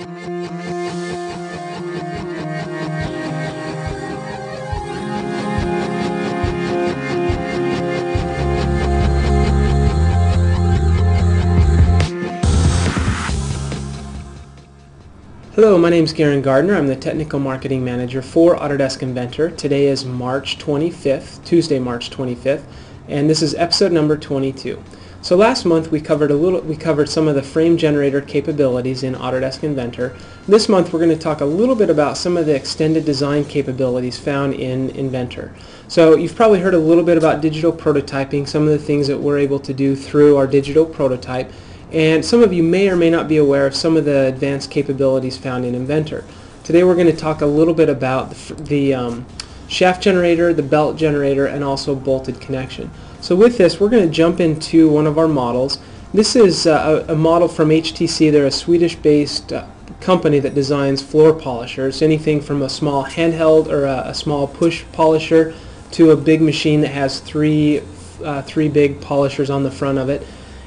Hello, my name is Garen Gardner. I'm the Technical Marketing Manager for Autodesk Inventor. Today is March 25th, Tuesday, March 25th, and this is episode number 22. So last month we covered a little we covered some of the frame generator capabilities in Autodesk Inventor. This month we're going to talk a little bit about some of the extended design capabilities found in Inventor. So you've probably heard a little bit about digital prototyping, some of the things that we're able to do through our digital prototype. And some of you may or may not be aware of some of the advanced capabilities found in Inventor. Today we're going to talk a little bit about the, the um, shaft generator, the belt generator, and also bolted connection. So with this, we're going to jump into one of our models. This is uh, a, model from HTC. They're a Swedish-based uh, company that designs floor polishers, anything from a small handheld or a, a small push polisher to a big machine that has three, uh, three big polishers on the front of it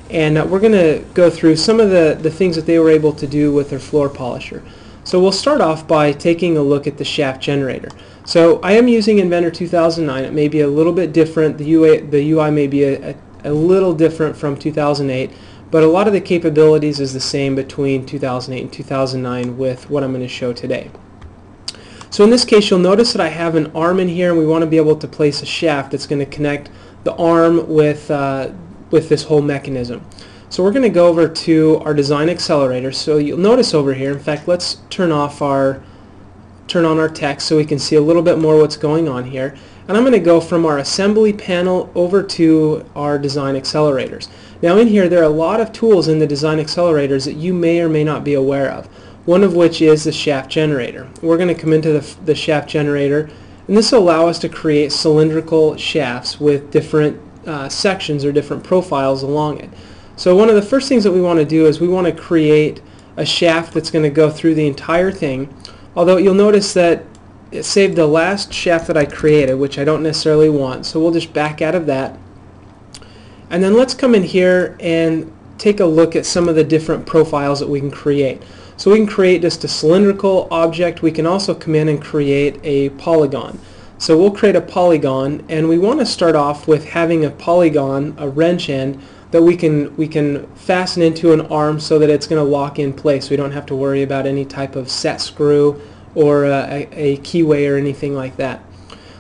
and uh, we're going to go through some of the, the things that they were able to do with their floor polisher. So we'll start off by taking a look at the shaft generator. So I am using Inventor 2009. It may be a little bit different. The UI, the UI may be a, a, a little different from 2008, but a lot of the capabilities is the same between 2008 and 2009 with what I'm going to show today. So in this case, you'll notice that I have an arm in here, and we want to be able to place a shaft that's going to connect the arm with uh, with this whole mechanism. So we're going to go over to our design accelerator. So you'll notice over here, in fact, let's turn off our turn on our text so we can see a little bit more what's going on here. And I'm going to go from our assembly panel over to our design accelerators. Now in here there are a lot of tools in the design accelerators that you may or may not be aware of. One of which is the shaft generator. We're going to come into the, the shaft generator and this will allow us to create cylindrical shafts with different uh, sections or different profiles along it. So one of the first things that we want to do is we want to create a shaft that's going to go through the entire thing. Although you'll notice that it saved the last shaft that I created, which I don't necessarily want. So we'll just back out of that. And then let's come in here and take a look at some of the different profiles that we can create. So we can create just a cylindrical object. We can also come in and create a polygon. So we'll create a polygon and we want to start off with having a polygon, a wrench end, that we can we can fasten into an arm so that it's going to lock in place. We don't have to worry about any type of set screw or uh, a, a keyway or anything like that.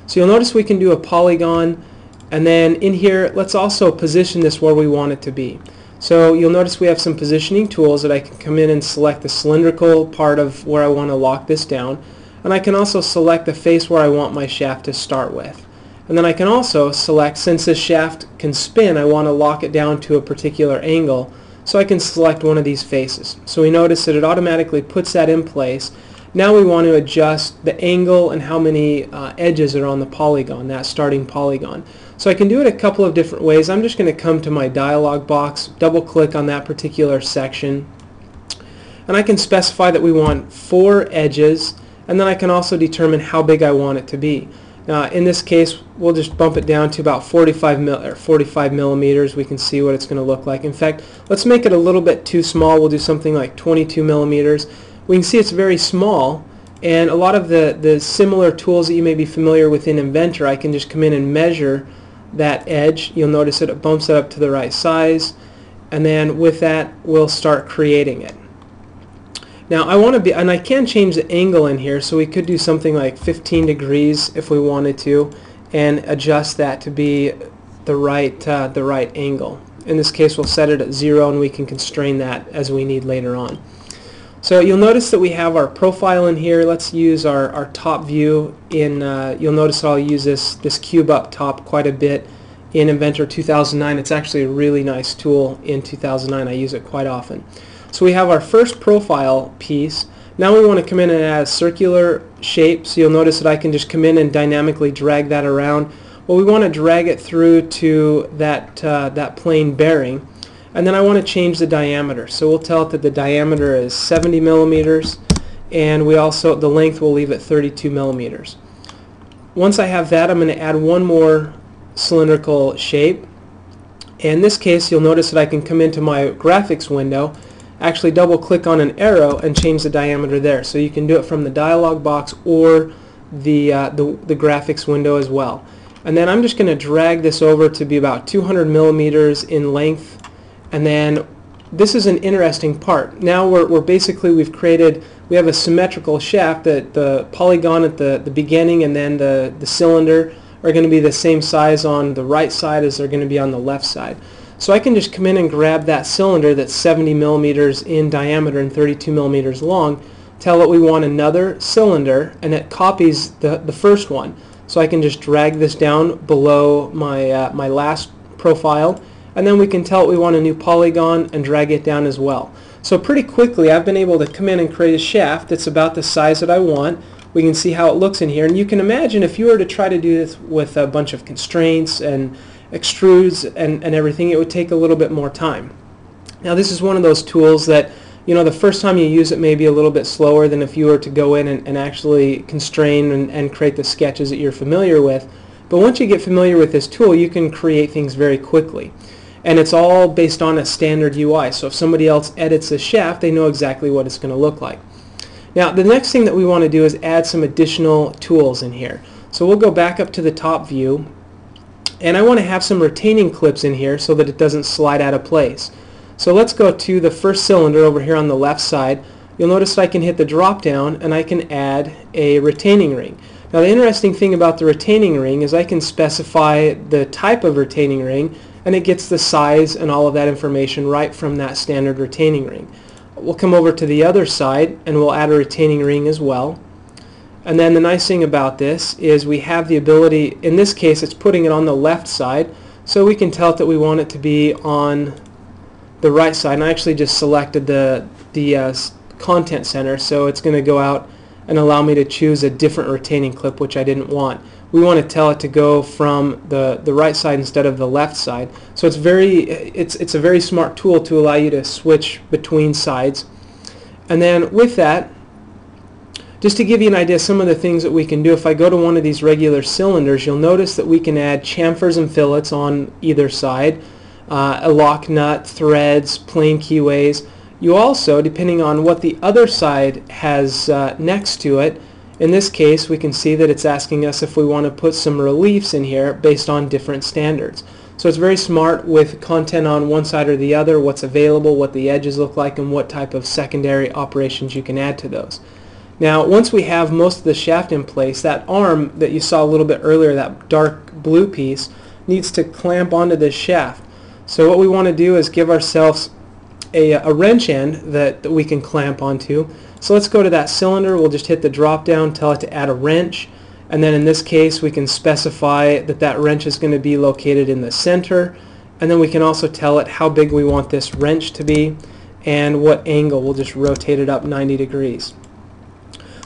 So you'll notice we can do a polygon and then in here let's also position this where we want it to be. So you'll notice we have some positioning tools that I can come in and select the cylindrical part of where I want to lock this down and I can also select the face where I want my shaft to start with. And then I can also select, since this shaft can spin, I want to lock it down to a particular angle, so I can select one of these faces. So we notice that it automatically puts that in place. Now we want to adjust the angle and how many uh, edges are on the polygon, that starting polygon. So I can do it a couple of different ways. I'm just going to come to my dialog box, double click on that particular section, and I can specify that we want four edges and then I can also determine how big I want it to be. Now in this case we'll just bump it down to about 45, mil or 45 millimeters. We can see what it's going to look like. In fact let's make it a little bit too small. We'll do something like 22 millimeters. We can see it's very small and a lot of the, the similar tools that you may be familiar with in Inventor I can just come in and measure that edge. You'll notice that it bumps it up to the right size and then with that we'll start creating it. Now I want to be, and I can change the angle in here, so we could do something like 15 degrees if we wanted to, and adjust that to be the right, uh, the right angle. In this case we'll set it at zero and we can constrain that as we need later on. So you'll notice that we have our profile in here. Let's use our, our top view in, uh, you'll notice I'll use this, this cube up top quite a bit in Inventor 2009. It's actually a really nice tool in 2009. I use it quite often. So we have our first profile piece. Now we want to come in and add a circular shape. So you'll notice that I can just come in and dynamically drag that around. Well, we want to drag it through to that, uh, that plane bearing. And then I want to change the diameter. So we'll tell it that the diameter is 70 millimeters and we also, the length we'll leave at 32 millimeters. Once I have that, I'm going to add one more cylindrical shape. In this case, you'll notice that I can come into my graphics window actually double click on an arrow and change the diameter there. So you can do it from the dialog box or the, uh, the, the graphics window as well. And then I'm just going to drag this over to be about 200 millimeters in length. And then this is an interesting part. Now we're, we're basically, we've created, we have a symmetrical shaft that the polygon at the, the beginning and then the, the cylinder are going to be the same size on the right side as they're going to be on the left side. So I can just come in and grab that cylinder that's 70 millimeters in diameter and 32 millimeters long, tell it we want another cylinder, and it copies the, the first one. So I can just drag this down below my, uh, my last profile, and then we can tell it we want a new polygon and drag it down as well. So pretty quickly I've been able to come in and create a shaft that's about the size that I want. We can see how it looks in here, and you can imagine if you were to try to do this with a bunch of constraints and extrudes and, and everything, it would take a little bit more time. Now this is one of those tools that, you know, the first time you use it may be a little bit slower than if you were to go in and, and actually constrain and, and create the sketches that you're familiar with. But once you get familiar with this tool, you can create things very quickly. And it's all based on a standard UI. So if somebody else edits a shaft, they know exactly what it's going to look like. Now the next thing that we want to do is add some additional tools in here. So we'll go back up to the top view and I want to have some retaining clips in here so that it doesn't slide out of place. So let's go to the first cylinder over here on the left side. You'll notice I can hit the drop down and I can add a retaining ring. Now the interesting thing about the retaining ring is I can specify the type of retaining ring and it gets the size and all of that information right from that standard retaining ring. We'll come over to the other side and we'll add a retaining ring as well. And then the nice thing about this is we have the ability, in this case it's putting it on the left side, so we can tell it that we want it to be on the right side. And I actually just selected the, the uh, content center, so it's going to go out and allow me to choose a different retaining clip, which I didn't want. We want to tell it to go from the, the right side instead of the left side. So it's very it's it's a very smart tool to allow you to switch between sides. And then with that, just to give you an idea some of the things that we can do, if I go to one of these regular cylinders, you'll notice that we can add chamfers and fillets on either side, uh, a lock nut, threads, plain keyways. You also, depending on what the other side has uh, next to it, in this case we can see that it's asking us if we want to put some reliefs in here based on different standards. So it's very smart with content on one side or the other, what's available, what the edges look like, and what type of secondary operations you can add to those. Now once we have most of the shaft in place, that arm that you saw a little bit earlier, that dark blue piece, needs to clamp onto this shaft. So what we want to do is give ourselves a, a wrench end that, that we can clamp onto. So let's go to that cylinder, we'll just hit the drop down, tell it to add a wrench, and then in this case we can specify that that wrench is going to be located in the center, and then we can also tell it how big we want this wrench to be and what angle, we'll just rotate it up 90 degrees.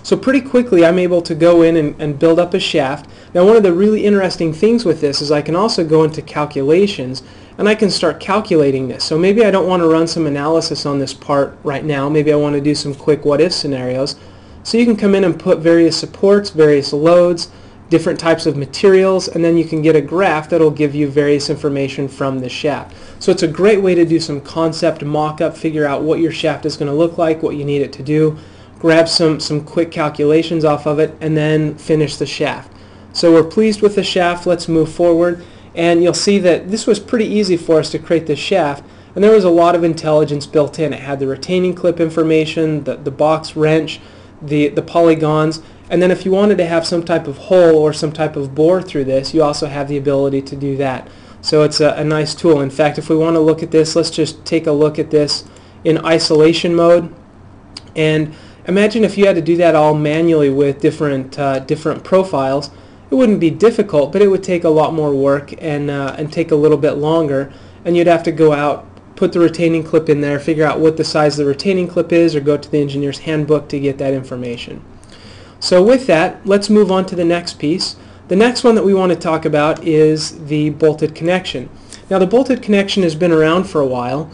So pretty quickly I'm able to go in and, and build up a shaft. Now one of the really interesting things with this is I can also go into calculations and I can start calculating this. So maybe I don't want to run some analysis on this part right now. Maybe I want to do some quick what-if scenarios. So you can come in and put various supports, various loads, different types of materials, and then you can get a graph that'll give you various information from the shaft. So it's a great way to do some concept mock-up, figure out what your shaft is going to look like, what you need it to do, grab some, some quick calculations off of it, and then finish the shaft. So we're pleased with the shaft. Let's move forward. And you'll see that this was pretty easy for us to create this shaft. And there was a lot of intelligence built in. It had the retaining clip information, the, the box wrench, the, the polygons, and then if you wanted to have some type of hole or some type of bore through this, you also have the ability to do that. So it's a, a nice tool. In fact, if we want to look at this, let's just take a look at this in isolation mode. And Imagine if you had to do that all manually with different uh, different profiles. It wouldn't be difficult, but it would take a lot more work and uh, and take a little bit longer. And you'd have to go out, put the retaining clip in there, figure out what the size of the retaining clip is, or go to the engineer's handbook to get that information. So with that, let's move on to the next piece. The next one that we want to talk about is the bolted connection. Now the bolted connection has been around for a while.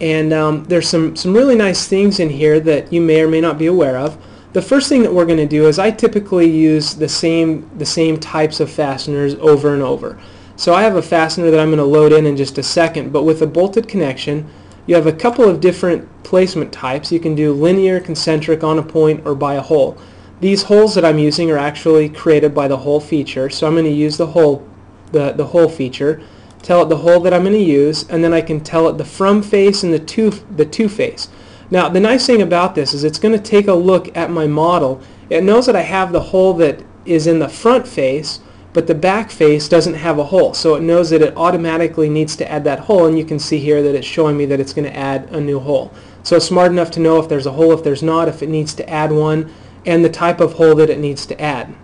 And um, there's some, some really nice things in here that you may or may not be aware of. The first thing that we're going to do is I typically use the same, the same types of fasteners over and over. So I have a fastener that I'm going to load in in just a second, but with a bolted connection, you have a couple of different placement types. You can do linear, concentric, on a point, or by a hole. These holes that I'm using are actually created by the hole feature, so I'm going to use the hole, the, the hole feature, tell it the hole that I'm going to use, and then I can tell it the from face and the to, the to face. Now the nice thing about this is it's going to take a look at my model. It knows that I have the hole that is in the front face, but the back face doesn't have a hole. So it knows that it automatically needs to add that hole, and you can see here that it's showing me that it's going to add a new hole. So it's smart enough to know if there's a hole, if there's not, if it needs to add one, and the type of hole that it needs to add.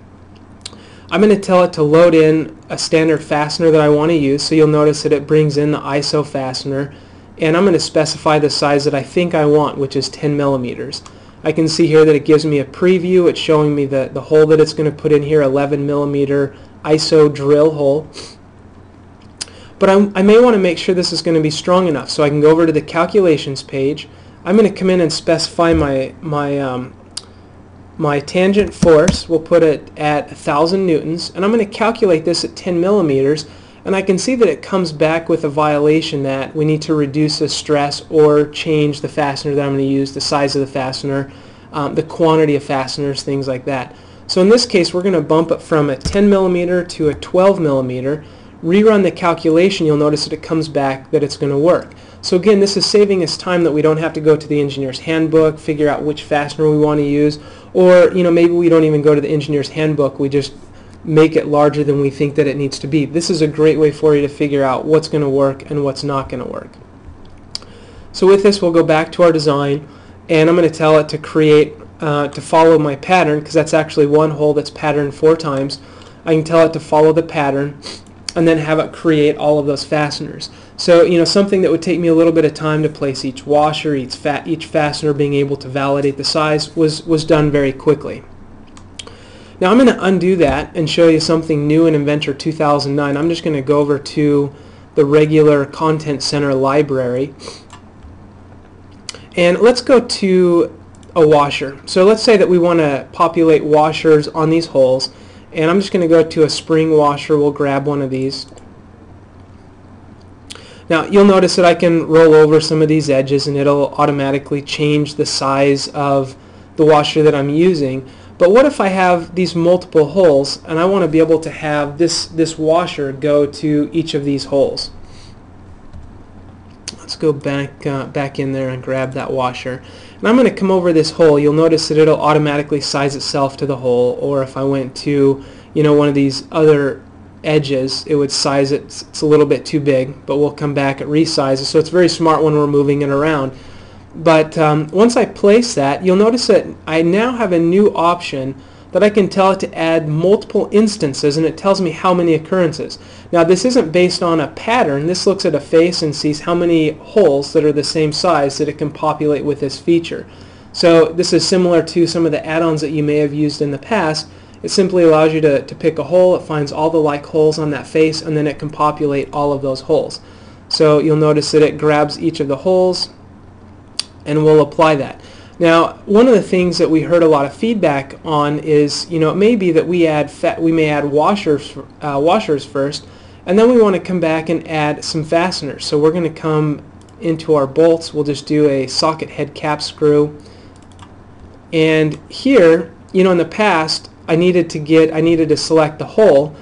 I'm going to tell it to load in a standard fastener that I want to use, so you'll notice that it brings in the ISO fastener, and I'm going to specify the size that I think I want, which is 10 millimeters. I can see here that it gives me a preview. It's showing me the, the hole that it's going to put in here, 11 millimeter ISO drill hole. But I'm, i may want to make sure this is going to be strong enough. So I can go over to the calculations page. I'm going to come in and specify my, my, um, my tangent force. We'll put it at 1,000 newtons. And I'm going to calculate this at 10 millimeters and I can see that it comes back with a violation that we need to reduce the stress or change the fastener that I'm going to use, the size of the fastener, um, the quantity of fasteners, things like that. So in this case, we're going to bump it from a 10 millimeter to a 12 millimeter. Rerun the calculation, you'll notice that it comes back that it's going to work. So again, this is saving us time that we don't have to go to the engineer's handbook, figure out which fastener we want to use, or you know maybe we don't even go to the engineer's handbook. We just make it larger than we think that it needs to be. This is a great way for you to figure out what's going to work and what's not going to work. So with this, we'll go back to our design, and I'm going to tell it to create, uh, to follow my pattern, because that's actually one hole that's patterned four times. I can tell it to follow the pattern, and then have it create all of those fasteners. So, you know, something that would take me a little bit of time to place each washer, each, fa each fastener, being able to validate the size, was, was done very quickly. Now I'm going to undo that and show you something new in Inventor 2009. I'm just going to go over to the regular Content Center library. And let's go to a washer. So let's say that we want to populate washers on these holes. And I'm just going to go to a spring washer. We'll grab one of these. Now you'll notice that I can roll over some of these edges and it'll automatically change the size of the washer that I'm using. But what if I have these multiple holes and I want to be able to have this, this washer go to each of these holes? Let's go back, uh, back in there and grab that washer. And I'm going to come over this hole. You'll notice that it'll automatically size itself to the hole. Or if I went to you know, one of these other edges, it would size it. It's a little bit too big, but we'll come back at resizes. So it's very smart when we're moving it around. But um, once I place that, you'll notice that I now have a new option that I can tell it to add multiple instances and it tells me how many occurrences. Now this isn't based on a pattern. This looks at a face and sees how many holes that are the same size that it can populate with this feature. So this is similar to some of the add-ons that you may have used in the past. It simply allows you to, to pick a hole, it finds all the like holes on that face, and then it can populate all of those holes. So you'll notice that it grabs each of the holes, and we'll apply that. Now, one of the things that we heard a lot of feedback on is, you know, it may be that we add we may add washers uh, washers first, and then we want to come back and add some fasteners. So we're going to come into our bolts. We'll just do a socket head cap screw. And here, you know, in the past, I needed to get I needed to select the hole,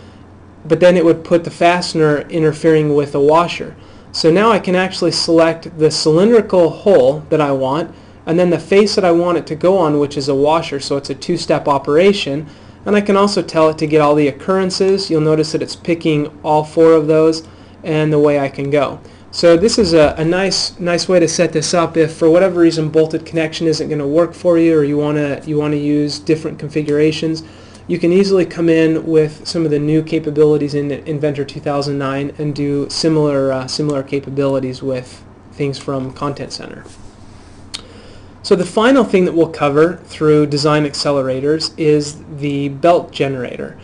but then it would put the fastener interfering with the washer. So now I can actually select the cylindrical hole that I want and then the face that I want it to go on which is a washer so it's a two-step operation. And I can also tell it to get all the occurrences. You'll notice that it's picking all four of those and the way I can go so this is a, a nice nice way to set this up if for whatever reason bolted connection isn't going to work for you or you want to you want to use different configurations you can easily come in with some of the new capabilities in Inventor 2009 and do similar, uh, similar capabilities with things from Content Center. So the final thing that we'll cover through design accelerators is the belt generator.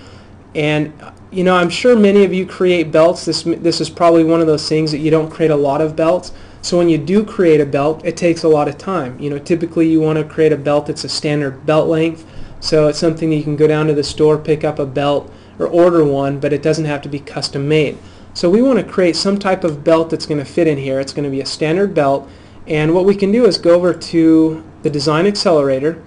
And you know, I'm sure many of you create belts. This, this is probably one of those things that you don't create a lot of belts. So when you do create a belt, it takes a lot of time. You know, typically you want to create a belt that's a standard belt length so it's something you can go down to the store, pick up a belt, or order one, but it doesn't have to be custom made. So we want to create some type of belt that's going to fit in here. It's going to be a standard belt, And what we can do is go over to the Design Accelerator,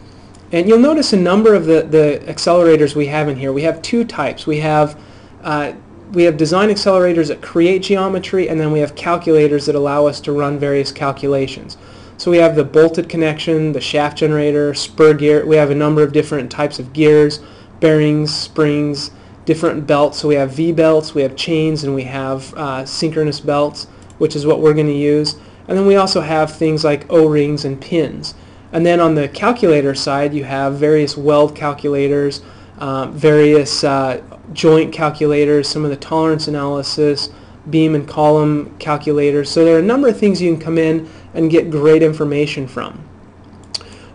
and you'll notice a number of the, the accelerators we have in here. We have two types. We have uh, we have design accelerators that create geometry, and then we have calculators that allow us to run various calculations. So we have the bolted connection, the shaft generator, spur gear. We have a number of different types of gears, bearings, springs, different belts. So we have V-belts, we have chains, and we have uh, synchronous belts, which is what we're going to use. And then we also have things like O-rings and pins. And then on the calculator side, you have various weld calculators, um, various uh, joint calculators, some of the tolerance analysis, beam and column calculators. So there are a number of things you can come in and get great information from.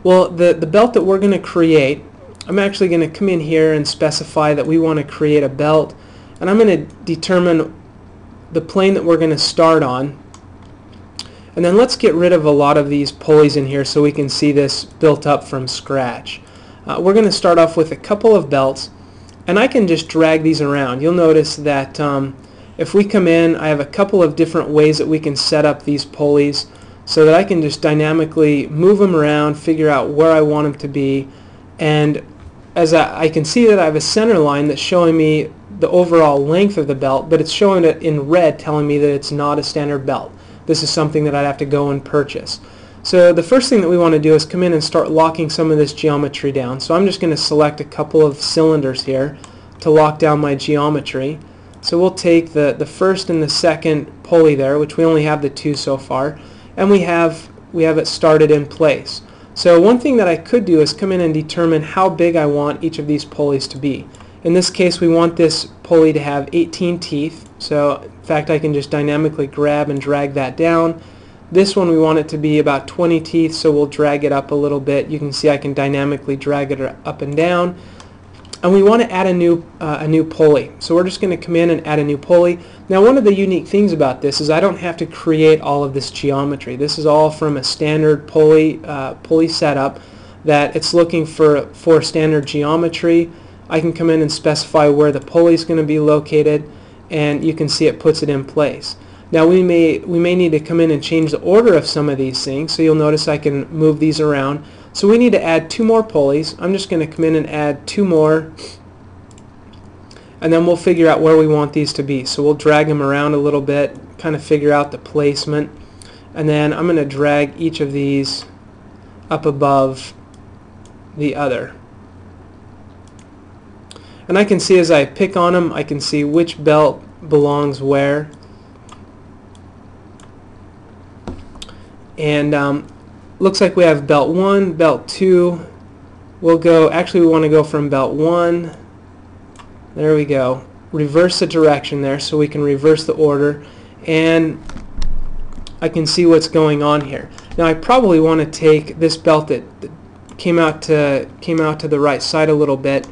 Well, the, the belt that we're going to create, I'm actually going to come in here and specify that we want to create a belt. And I'm going to determine the plane that we're going to start on. And then let's get rid of a lot of these pulleys in here so we can see this built up from scratch. Uh, we're going to start off with a couple of belts and I can just drag these around. You'll notice that um, if we come in, I have a couple of different ways that we can set up these pulleys so that I can just dynamically move them around, figure out where I want them to be, and as I, I, can see that I have a center line that's showing me the overall length of the belt, but it's showing it in red telling me that it's not a standard belt. This is something that I'd have to go and purchase. So the first thing that we want to do is come in and start locking some of this geometry down. So I'm just going to select a couple of cylinders here to lock down my geometry. So we'll take the, the first and the second pulley there, which we only have the two so far, and we have, we have it started in place. So one thing that I could do is come in and determine how big I want each of these pulleys to be. In this case, we want this pulley to have 18 teeth. So in fact, I can just dynamically grab and drag that down this one we want it to be about 20 teeth, so we'll drag it up a little bit. You can see I can dynamically drag it up and down. And we want to add a new, uh, a new pulley. So we're just going to come in and add a new pulley. Now one of the unique things about this is I don't have to create all of this geometry. This is all from a standard pulley, uh, pulley setup that it's looking for, for standard geometry. I can come in and specify where the pulley is going to be located and you can see it puts it in place. Now we may, we may need to come in and change the order of some of these things. So you'll notice I can move these around. So we need to add two more pulleys. I'm just going to come in and add two more and then we'll figure out where we want these to be. So we'll drag them around a little bit, kind of figure out the placement and then I'm going to drag each of these up above the other. And I can see as I pick on them, I can see which belt belongs where. And um, looks like we have belt 1, belt 2. We'll go, actually we want to go from belt 1, there we go, reverse the direction there so we can reverse the order and I can see what's going on here. Now I probably want to take this belt that, came out to came out to the right side a little bit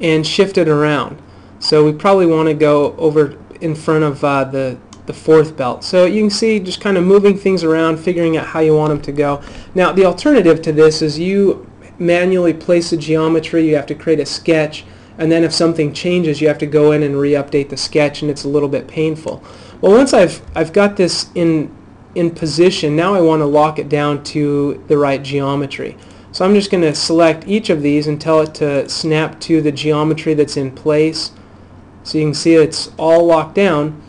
and shift it around. So we probably want to go over in front of uh, the the fourth belt. So you can see just kind of moving things around, figuring out how you want them to go. Now the alternative to this is you manually place the geometry, you have to create a sketch, and then if something changes you have to go in and re-update the sketch and it's a little bit painful. Well once I've, I've got this in, in position, now I want to lock it down to the right geometry. So I'm just going to select each of these and tell it to snap to the geometry that's in place. So you can see it's all locked down.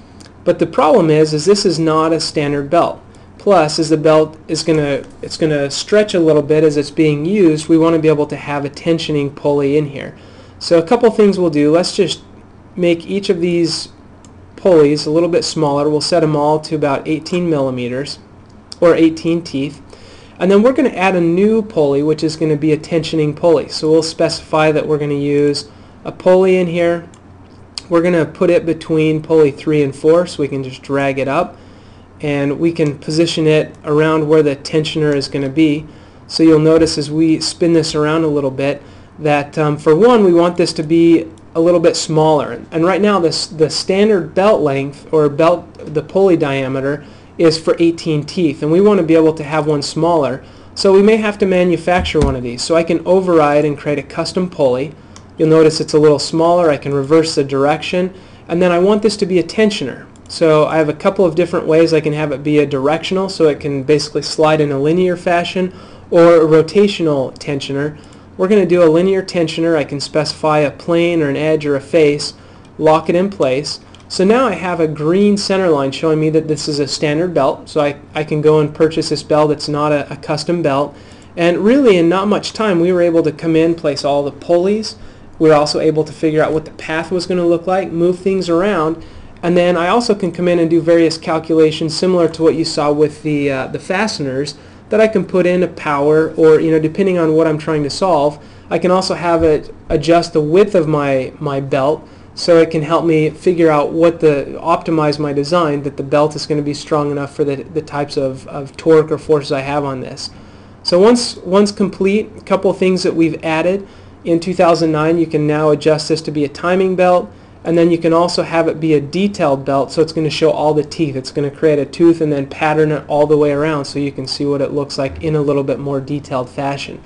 But the problem is, is this is not a standard belt. Plus, as the belt is going to, it's going to stretch a little bit as it's being used, we want to be able to have a tensioning pulley in here. So a couple things we'll do. Let's just make each of these pulleys a little bit smaller. We'll set them all to about 18 millimeters or 18 teeth. And then we're going to add a new pulley, which is going to be a tensioning pulley. So we'll specify that we're going to use a pulley in here we're going to put it between pulley 3 and 4 so we can just drag it up. And we can position it around where the tensioner is going to be. So you'll notice as we spin this around a little bit that um, for one we want this to be a little bit smaller. And right now this the standard belt length or belt the pulley diameter is for 18 teeth and we want to be able to have one smaller. So we may have to manufacture one of these. So I can override and create a custom pulley You'll notice it's a little smaller. I can reverse the direction. And then I want this to be a tensioner. So I have a couple of different ways I can have it be a directional, so it can basically slide in a linear fashion, or a rotational tensioner. We're going to do a linear tensioner. I can specify a plane or an edge or a face, lock it in place. So now I have a green center line showing me that this is a standard belt. So I, I can go and purchase this belt. It's not a, a custom belt. And really in not much time we were able to come in, place all the pulleys. We were also able to figure out what the path was going to look like, move things around. And then I also can come in and do various calculations similar to what you saw with the, uh, the fasteners that I can put in a power or, you know, depending on what I'm trying to solve. I can also have it adjust the width of my, my belt so it can help me figure out what the optimize my design that the belt is going to be strong enough for the, the types of, of torque or forces I have on this. So once once complete, a couple things that we've added in 2009, you can now adjust this to be a timing belt and then you can also have it be a detailed belt so it's going to show all the teeth. It's going to create a tooth and then pattern it all the way around so you can see what it looks like in a little bit more detailed fashion.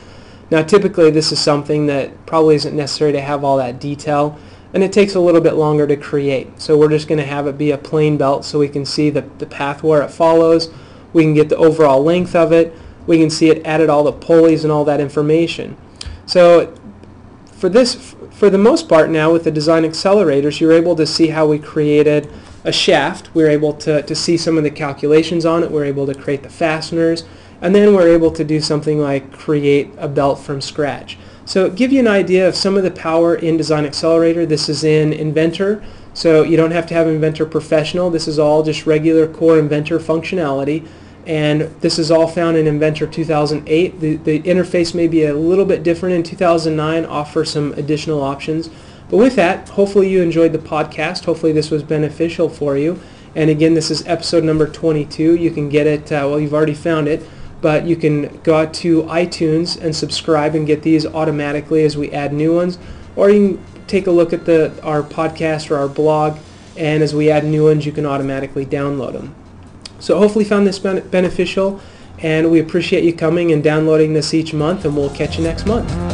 Now typically this is something that probably isn't necessary to have all that detail and it takes a little bit longer to create. So we're just going to have it be a plain belt so we can see the, the path where it follows. We can get the overall length of it. We can see it added all the pulleys and all that information. So for this for the most part now with the design accelerators, you're able to see how we created a shaft. We are able to, to see some of the calculations on it. We are able to create the fasteners. And then we're able to do something like create a belt from scratch. So give you an idea of some of the power in Design Accelerator. This is in Inventor. So you don't have to have Inventor Professional. This is all just regular core Inventor functionality and this is all found in Inventor 2008. The, the interface may be a little bit different in 2009, offer some additional options. But with that, hopefully you enjoyed the podcast. Hopefully this was beneficial for you. And again, this is episode number 22. You can get it, uh, well, you've already found it, but you can go out to iTunes and subscribe and get these automatically as we add new ones. Or you can take a look at the our podcast or our blog, and as we add new ones, you can automatically download them. So hopefully you found this beneficial and we appreciate you coming and downloading this each month and we'll catch you next month.